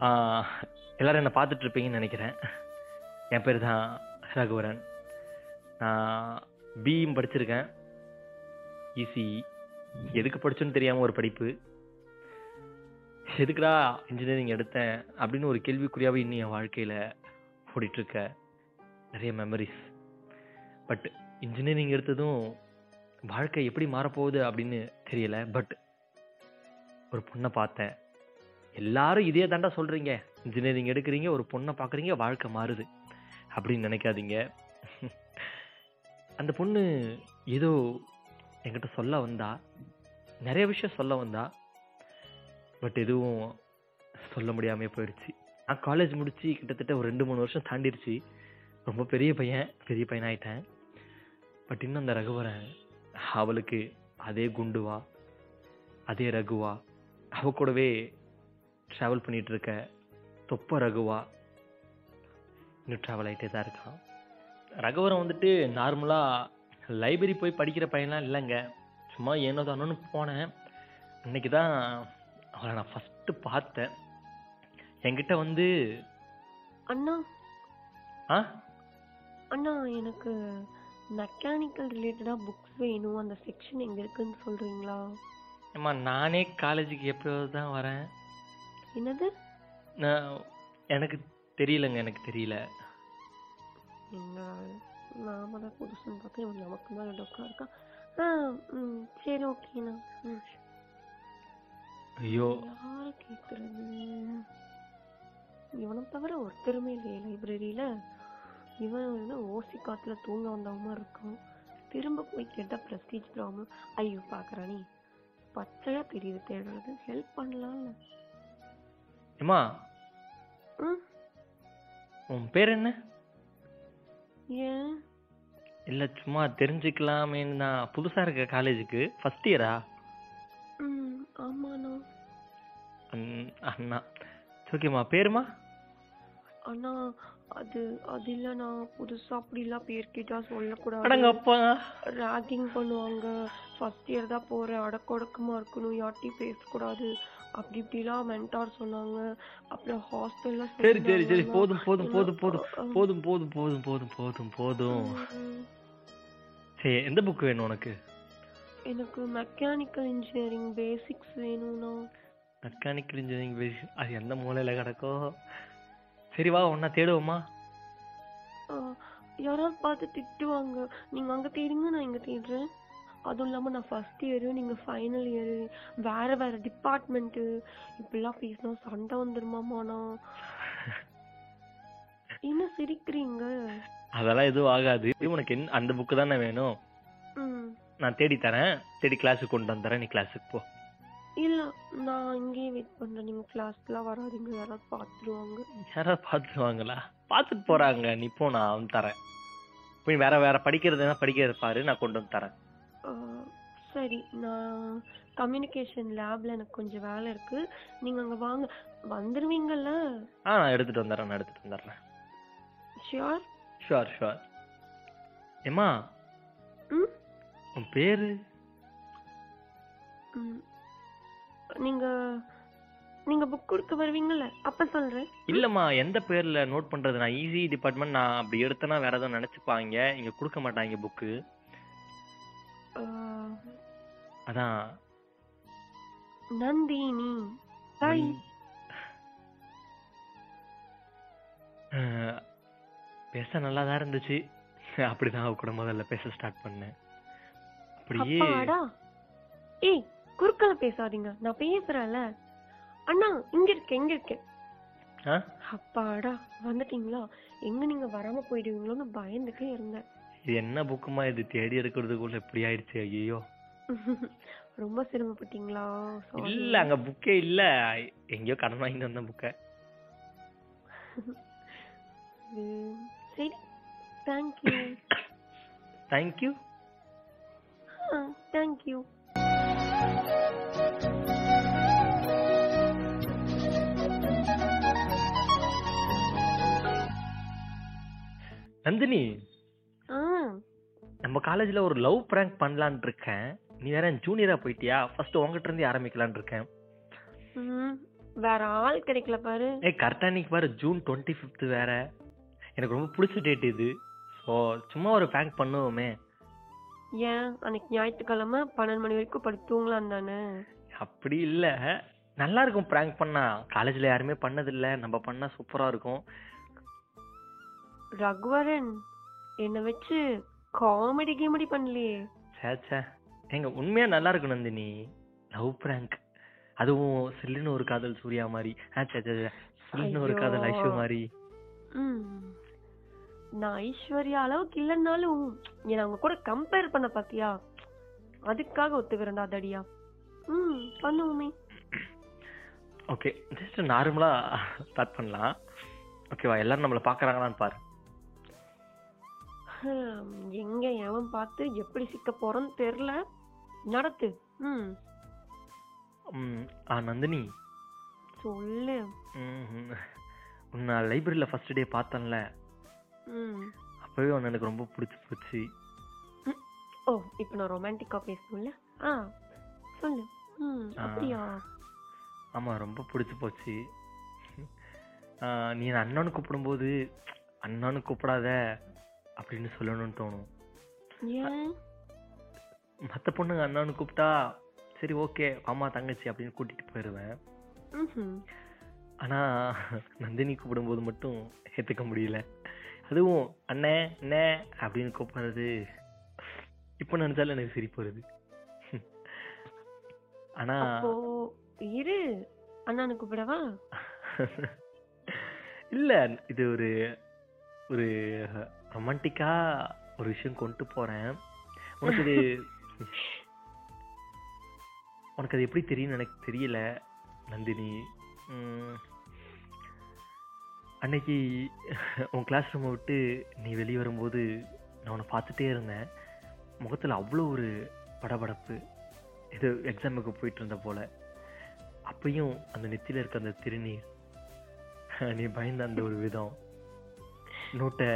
எல்லாரும் என்னை பார்த்துட்டு இருப்பீங்கன்னு நினைக்கிறேன். என் பேர் தான் ரகுவரன். நான் பிஇம் படிச்சிருக்கேன். இசி எதுக்கு படிச்சோன்னு தெரியாமல் ஒரு படிப்பு. எதுக்குடா இன்ஜினியரிங் எடுத்தேன் அப்படின்னு ஒரு கேள்விக்குறியாகவே இன்னும் என் வாழ்க்கையில் ஓடிட்டுருக்க நிறைய மெமரிஸ் பட் இன்ஜினியரிங் எடுத்ததும் வாழ்க்கை எப்படி மாறப்போகுது அப்படின்னு தெரியல. பட் ஒரு பொண்ணை பார்த்தேன். எல்லாரும் இதே தாண்டா சொல்கிறீங்க இன்ஜினியரிங் எடுக்கிறீங்க ஒரு பொண்ணை பார்க்குறீங்க வாழ்க்கை மாறுது. அப்படின்னு நினைக்காதீங்க. அந்த பொண்ணு ஏதோ என்கிட்ட சொல்ல வந்தா. நிறைய விஷயம் சொல்ல வந்தா. பட் எதுவும் சொல்ல முடியாமே போயிடுச்சு. நான் காலேஜ் முடித்து கிட்டத்தட்ட ஒரு ரெண்டு மூணு வருஷம் தாண்டிடுச்சு. ரொம்ப பெரிய பையன் பெரிய பையன் ஆயிட்டேன் பட் இன்னும் அந்த ரகுவரன் அவளுக்கு அதே குண்டுவா அதே ரகுவா அவ கூடவே ட்ராவல் பண்ணிட்டு இருக்க தொப்ப ரகுவா. இன்னும் ட்ராவல் ஆகிட்டே தான் இருக்கான். ரகுவரன் வந்துட்டு நார்மலாக லைப்ரரி போய் படிக்கிற பையன்லாம் இல்லைங்க. சும்மா ஏனோ தானோன்னு போனேன். அன்னைக்கு தான் அவளை நான் ஃபஸ்ட்டு பார்த்தேன். என்கிட்ட வந்து அண்ணா. ஆ? அண்ணா எனக்கு மெக்கானிக்கல் ரிலேட்டடாக புக்ஸ் வேணும். அந்த செக்ஷன் எங்கே இருக்குன்னு சொல்கிறீங்களா அம்மா நானே காலேஜுக்கு எப்போது தான் வரேன். என்னது? நான் எனக்கு தெரியலங்க எனக்கு தெரியல. என்ன நாம தான் புதுசுன்னு பார்த்தா இவன் நமக்கு மேலே டொக்கா இருக்கான் ஆ ம் சரி ஓகேண்ணா ம். ஐயோ. யாரை கேட்குறது இவனை தவிர ஒருத்தருமே இல்லையே லைப்ரரியில் இவன் என்ன ஓசி காத்துல தூங்க வந்தவன் மாதிரி இருக்கான். திரும்ப போய் கேட்டால் ப்ரெஸ்டீஜ் ப்ராப்ளம் ஐயோ பார்க்குறானே பச்சையாக தெரியுது தேடுறது. ஹெல்ப் பண்ணலாம்ல. அம்மா. உன் பேர் என்ன? ஏன்? இல்லை சும்மா தெரிஞ்சுக்கலாமேன்னு நான் புதுசாக இருக்க காலேஜுக்கு. ஃபஸ்ட் இயரா ஆமாண்ணா. அண்ணா. ஓகேம்மா பேருமா? அண்ணா அது அது இல்லைண்ணா புதுசா அப்படிலாம் பேர் கேட்டா சொல்லக்கூடாது. அடங்கப்பா ராகிங் பண்ணுவாங்க. ஃபர்ஸ்ட் இயர் தான் போறேன். அடக்கொடக்கமா இருக்கணும். யார்ட்டையும் பேசக்கூடாது. அப்படி இப்படிலாம் மென்டார் சொன்னாங்க. அப்புறம் ஹாஸ்டல்ல சரி சரி சரி. போதும் போதும் போதும் போதும். போதும் போதும் போதும் போதும் போதும் போதும். சரி எந்த புக் வேணும் உனக்கு? எனக்கு மெக்கானிக்கல் இன்ஜினியரிங் பேசிக்ஸ் வேணும்ண்ணா. மெக்கானிக்கல் இன்ஜினியரிங் பேசி அது எந்த மூலையில் கிடக்கோ? சரி வா ஒன்றா தேடுவோமா? யாராவது பார்த்து திட்டுவாங்க. நீங்க அங்க தேடுங்க நான் இங்க தேடுறேன். அதுவும் இல்லாம நான் ஃபர்ஸ்ட் இயரு நீங்க ஃபைனல் இயரு வேற வேற டிபார்ட்மெண்ட் இப்படிலாம் பேசினா சண்டை வந்துருமாமாண்ணா என்ன சிரிக்கிறீங்க? அதெல்லாம் எதுவும் ஆகாது. உனக்கு என்ன அந்த புக்கு தானே வேணும்? நான் தேடி தரேன். தேடி கிளாஸுக்கு கொண்டு வந்துறேன். நீ கிளாஸுக்கு போ. இல்ல நான் இங்கேயே வெயிட் பண்றேன். நீங்க கிளாஸ்க்குலாம் வராதீங்க. யாராவது பார்த்துருவாங்க. யாராவது பார்த்துருவாங்களா? பார்த்துட்டு போறாங்க. நீ போ நான் தரேன். போய் வேற வேற படிக்கிறதுனா படிக்கிறத பாரு. நான் கொண்டு வந்து தரேன். சரி நான் கம்யூனிகேஷன் லேப்ல எனக்கு கொஞ்சம் வேலை இருக்கு. நீங்க அங்க வாங்க. வந்துருவீங்கல்ல ஆ நான் எடுத்துட்டு வந்துடுறேன் நான் எடுத்துட்டு வந்துடுறேன் ஷியோர் ஷுவர் ஷுவர் ஏம்மா? ம்? உன் பேரு? ம். நீங்க நீங்க புக் கொடுக்க வருவீங்கல்ல அப்ப சொல்றேன். இல்லம்மா எந்த பேர்ல நோட் பண்றது? நான் ஈஸி டிபார்ட்மெண்ட் நான் அப்படி எடுத்தேன்னா வேற எதுவும் நினைச்சுப்பாங்க. இங்க கொடுக்க மாட்டாங்க புக்கு அதான். நந்தினி அஹ், பேச நல்லா தான் இருந்துச்சு. அப்படிதான் அவ கூட முதல்ல பேச ஸ்டார்ட் பண்ணேன். அப்படியே அப்பாடா. ஏய் குறுக்கல பேசாதீங்க. நான் பேசுறேன்ல. அண்ணா இங்க இருக்கேன் இங்க இருக்கேன்? அப்பாடா வந்துட்டீங்களா? எங்க நீங்க வராம போயிடுவீங்களோன்னு பயந்துட்டே இருந்தேன். இது என்ன புக்குமா இது? தேடி எடுக்கிறதுக்குள்ள இப்படி ஆயிடுச்சு. ஐயோ ரொம்ப சிரமப்பட்டீங்களா. இல்ல அங்க புக்கே இல்ல. எங்கேயோ கடன் வாங்கிட்டு வந்த புக்கை சரி. Thank you thank you thank you Nandini ஆ. நம்ம காலேஜ்ல ஒரு லவ் prank பண்ணலாம்னு இருக்கேன். நீ வேற ஜூனியரா போயிட்டியா? ஃபர்ஸ்ட் உங்ககிட்ட இருந்து ஆரம்பிக்கலாம்னு இருக்கேன். வேற ஆள் கிடைக்கல பாரு. ஏய் கரெக்டாக இன்னைக்கு பாரு ஜூன் டுவெண்ட்டி ஃபிஃப்த் வேற. எனக்கு ரொம்ப பிடிச்ச டேட் இது. ஸோ சும்மா ஒரு பேங்க் பண்ணுவோமே. ஏன்? அன்னைக்கு ஞாயிற்றுக்கிழமை பன்னெண்டு மணி வரைக்கும் படுத்து தூங்கலாம் தானே. அப்படி இல்லை. நல்லா இருக்கும் ப்ராங்க் பண்ணா. காலேஜில் யாருமே பண்ணதில்ல. நம்ம பண்ணா சூப்பராக இருக்கும். ரகுவரன் என்னை வச்சு காமெடி கீமெடி பண்ணலையே. சே சே எங்க உண்மையா நல்லா இருக்கும் நந்தினி. லவ் ப்ராங்க் அதுவும் சில்லுன்னு ஒரு காதல் சூர்யா மாதிரி. சில்லுன்னு ஒரு காதல். ஐஷு மாதிரி. நான் ஐஸ்வர்யா அளவுக்கு இல்லைன்னாலும் என்னை அவங்க கூட கம்பேர் பண்ண பாத்தியா? அதுக்காக ஒத்துக்கிறேன்டா தடியா. ம் பண்ணுவோமே. ஓகே ஜஸ்ட் நார்மலா ஸ்டார்ட் பண்ணலாம். ஓகேவா எல்லாரும் நம்மளை பார்க்கறாங்களான்னு பாரு. எங்க எவன் பார்த்து எப்படி சிக்க போறோன்னு தெரியல. நடத்து ம். ம், ஆ நந்தினி. சொல்லு. ம், உன்னை லைப்ரரியில் ஃபர்ஸ்ட் டே பார்த்தேன்ல. ம். அப்பவே உன்னை எனக்கு ரொம்ப பிடிச்சி போச்சு. ஓ இப்போ நான் ரொமான்டிக்கா பேசணும்ல? ஆ சொல்லு. ம் ஆ. அப்படியா? ஆமா ரொம்ப பிடிச்சி போச்சு. ஆ, நீ என்னை அண்ணான்னு கூப்பிடும்போது அண்ணான்னு கூப்பிடாத அப்படின்னு சொல்லணும்னு தோணும். ஏன்? மற்ற பொண்ணுங்க அண்ணான்னு கூப்பிட்டா சரி ஓகே அம்மா தங்கச்சி அப்படின்னு கூட்டிட்டு போயிடுவேன் ம்ஹும். ஆனா நந்தினி கூப்பிடும்போது மட்டும் ஏத்துக்க முடியல. அதுவும் அண்ணே அண்ணே அப்படின்னு கூப்பிடுறது இப்போ நினைச்சாலும் எனக்கு சிரிப்பு வருது. ஆனா இரு அண்ணானு கூப்பிடவா? இல்ல இது ஒரு ஒரு ரொமான்டிக்கா ஒரு விஷயம் கொண்டு போறேன். உனக்கு இது உனக்கு அது எப்படி தெரியும்னு எனக்கு தெரியல நந்தினி. அன்னைக்கு உன் கிளாஸ் ரூமை விட்டு நீ வெளியே வரும்போது நான் உன்னை பார்த்துட்டே இருந்தேன். முகத்தில் அவ்வளோ ஒரு படபடப்பு. இது எக்ஸாமுக்கு போயிட்டு இருந்த போல. அப்பயும் அந்த நெத்தியில் இருக்க அந்த திருநீர் நீ பயந்த அந்த ஒரு விதம். நோட்டை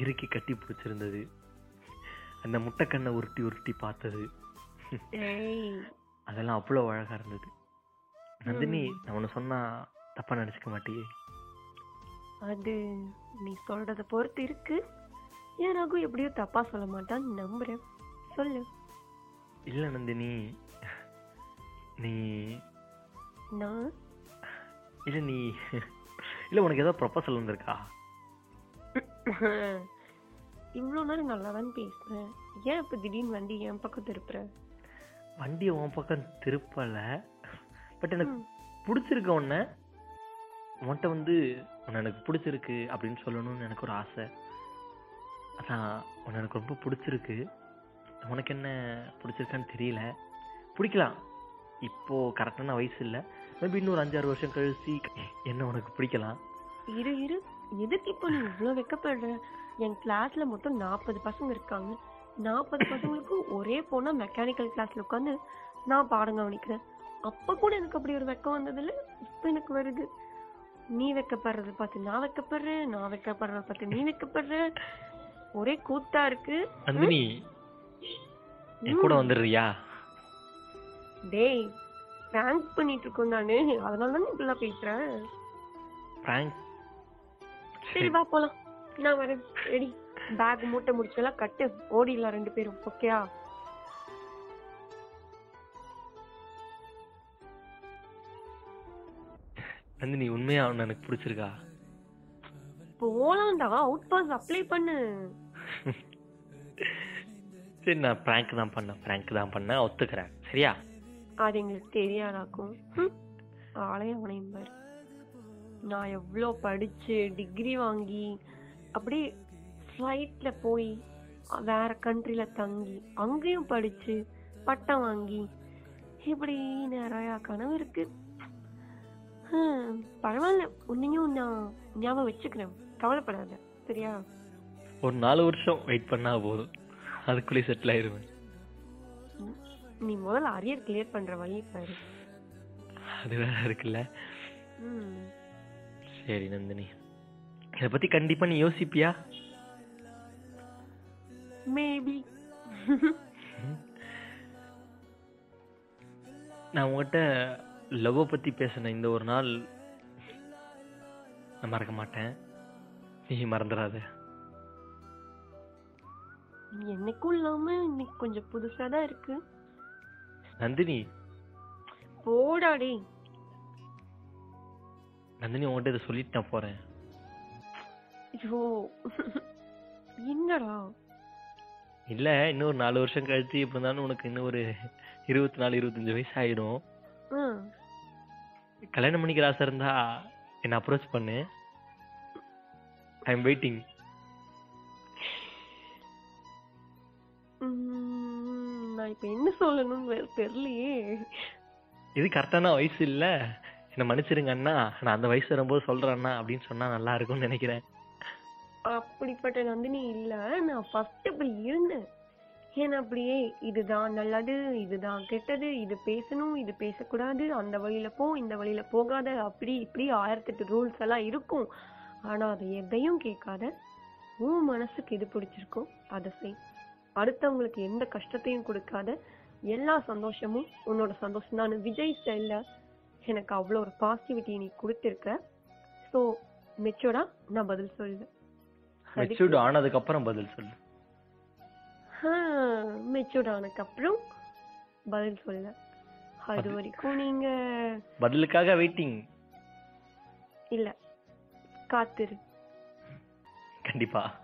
இறுக்கி கட்டி பிடிச்சிருந்தது. அந்த முட்டைக்கண்ணை உருட்டி உருட்டி பார்த்தது. ஏய். அதெல்லாம் அவ்வளோ அழகா இருந்தது. நந்தினி. நான் உன்னை சொன்னா தப்பா நினைச்சுக்க மாட்டியே. அது நீ சொல்றத பொறுத்து இருக்கு. ஏன் ரகு எப்படியோ தப்பா சொல்ல மாட்டான்னு நம்புறேன். சொல்லு. இல்ல நந்தினி. நீ நான்? இல்ல நீ. இல்ல உனக்கு ஏதோ ப்ரொபோசல் வந்திருக்கா? இவ்வளோ நேரம் நல்லா தான் பேசுறேன். ஏன் இப்ப திடீர்னு வண்டி என் பக்கம் திருப்புற? வண்டியை உன் பக்கம் திருப்பல. பட் எனக்கு. பிடிச்சிருக்க உன்னை. உன்கிட்ட வந்து உன்னை எனக்கு பிடிச்சிருக்கு அப்படின்னு சொல்லணும்னு எனக்கு ஒரு ஆசை. அதான் உன்னை எனக்கு ரொம்ப பிடிச்சிருக்கு. உனக்கு என்ன பிடிச்சிருக்கான்னு தெரியல. பிடிக்கலாம். இப்போ கரெக்டான வயசு இல்லை. மேபி இன்னொரு அஞ்சாறு வருஷம் கழிச்சு என்ன உனக்கு பிடிக்கலாம்? இரு இரு. எதுக்கு இப்போ நீ இவ்வளோ வெக்கப்படுற? என் கிளாஸ்ல மொத்தம் நாற்பது பசங்க இருக்காங்க. நாற்பது பசங்களுக்கும் ஒரே பொண்ணா மெக்கானிக்கல் கிளாஸ்ல உட்காந்து நான் பாடம் கவனிக்கிறேன். அப்ப கூட எனக்கு அப்படி ஒரு வெக்கம் வந்ததில்ல இப்ப எனக்கு வருது. நீ வெக்கப்படுறத பார்த்து நான் வெக்கப்படுறேன் நான் வெக்கப்படுறத பார்த்து நீ வெக்கப்படுற. ஒரே கூத்தா இருக்கு. நந்தினி என் கூட. வந்துடுறியா? டேய் பிராங்க் பண்ணிட்டு இருக்கோம் நானு. அதனால தான் இப்படிலாம் பேசுறேன் பிராங்க் சரி வா போலாம். நான் வரேன். ரெடி. பேக் மூட்டை முடிச்செல்லாம் கட்டு. ஓடிடலாம் ரெண்டு பேரும். ஓகேயா நந்தினி உண்மையா உன்னை எனக்கு பிடிச்சிருக்கா? போலாம்டா. அவுட் பாஸ் அப்ளை பண்ணு. சரி நான் பிராங்க் தான் பண்ணேன். பிராங்க் தான் பண்ணேன். ஒத்துக்கிறேன். சரியா? அது எங்களுக்கு தெரியாதாக்கும். ஆளையும் அவனையும் பாரு. நான் எவ்வளோ படிச்சு டிகிரி வாங்கி அப்படியே ஃப்ளைட்ல போய் வேற கண்ட்ரில தங்கி அங்கேயும் படிச்சு பட்டம் வாங்கி இப்படி நிறைய கனவு இருக்கு. ஹம், பரவாயில்ல. உன்னையும் நான் ஞாபகம் வச்சுக்கிறேன். கவலைப்படாத. சரியா? ஒரு நாலு வருஷம் வெயிட் பண்ணா போதும். அதுக்குள்ளே செட்டில் ஆயிருவேன். ம். நீ முதல்ல அரியர் கிளியர் பண்ற வழி பாரு. அது வேற இருக்குல்ல. ம் சரி நந்தினி. இதை பத்தி கண்டிப்பா நீ யோசிப்பியா? மேபி நான் உங்ககிட்ட லவ்வை பற்றி பேசின இந்த ஒரு நாள் நான் மறக்க மாட்டேன். நீ மறந்துடாத. என்னைக்கும் இல்லாம இன்னைக்கு கொஞ்சம் புதுசா தான் இருக்கு. நந்தினி. போடா டேய் நந்தினி உன்கிட்ட இதை சொல்லிட்டு நான் போகிறேன் ஐயோ. என்னடா? இல்லை இன்னும் ஒரு நாலு வருஷம் கழிச்சு எப்படி இருந்தாலும் உனக்கு இன்னும் ஒரு இருபத்தி நாலு இருபத்தஞ்சு வயசு ஆயிடும். கல்யாணம் பண்ணிக்கிற ஆசை இருந்தா என்னை அப்ரோச் பண்ணு. ஐ எம் வெயிட்டிங் நான் இப்ப என்ன சொல்லணும்னு தெரியலையே. இது கரெக்டான வயசு இல்ல. என்னை மன்னிச்சிருங்க அண்ணா நான் அந்த வயசு வரும்போது சொல்றேன் அண்ணா அப்படின்னு சொன்னா நல்லா இருக்கும்னு நினைக்கிறேன். அப்படிப்பட்ட நந்தினி இல்ல. நான் ஃபர்ஸ்ட் அப்படி இருந்தேன். ஏன்னா அப்படியே இதுதான் நல்லது இதுதான் கெட்டது இது பேசணும் இது பேசக்கூடாது அந்த வழியில போ இந்த வழியில போகாத அப்படி இப்படி ஆயிரத்தெட்டு ரூல்ஸ் எல்லாம் இருக்கும். ஆனா அதை எதையும் கேட்காத. உன் மனசுக்கு எது பிடிச்சிருக்கோ அதை செய். அடுத்தவங்களுக்கு எந்த கஷ்டத்தையும் கொடுக்காத. எல்லா சந்தோஷமும் உன்னோட சந்தோஷம் தான் விஜய் ஸ்டைல்ல எனக்கு அவ்வளோ ஒரு பாசிட்டிவிட்டி நீ கொடுத்துருக்க. ஸோ மெச்சூர்டா நான் பதில் சொல்லுவேன். மெச்சூர்டு ஆனதுக்கு அப்புறம் பதில் சொல்லு. மெச்சூர்ட் ஆனதுக்கு அப்புறம் பதில் சொல்ல அது அது- வரைக்கும் நீங்க பதிலுக்காக வெயிட்டிங் இல்ல காத்திரு. கண்டிப்பா.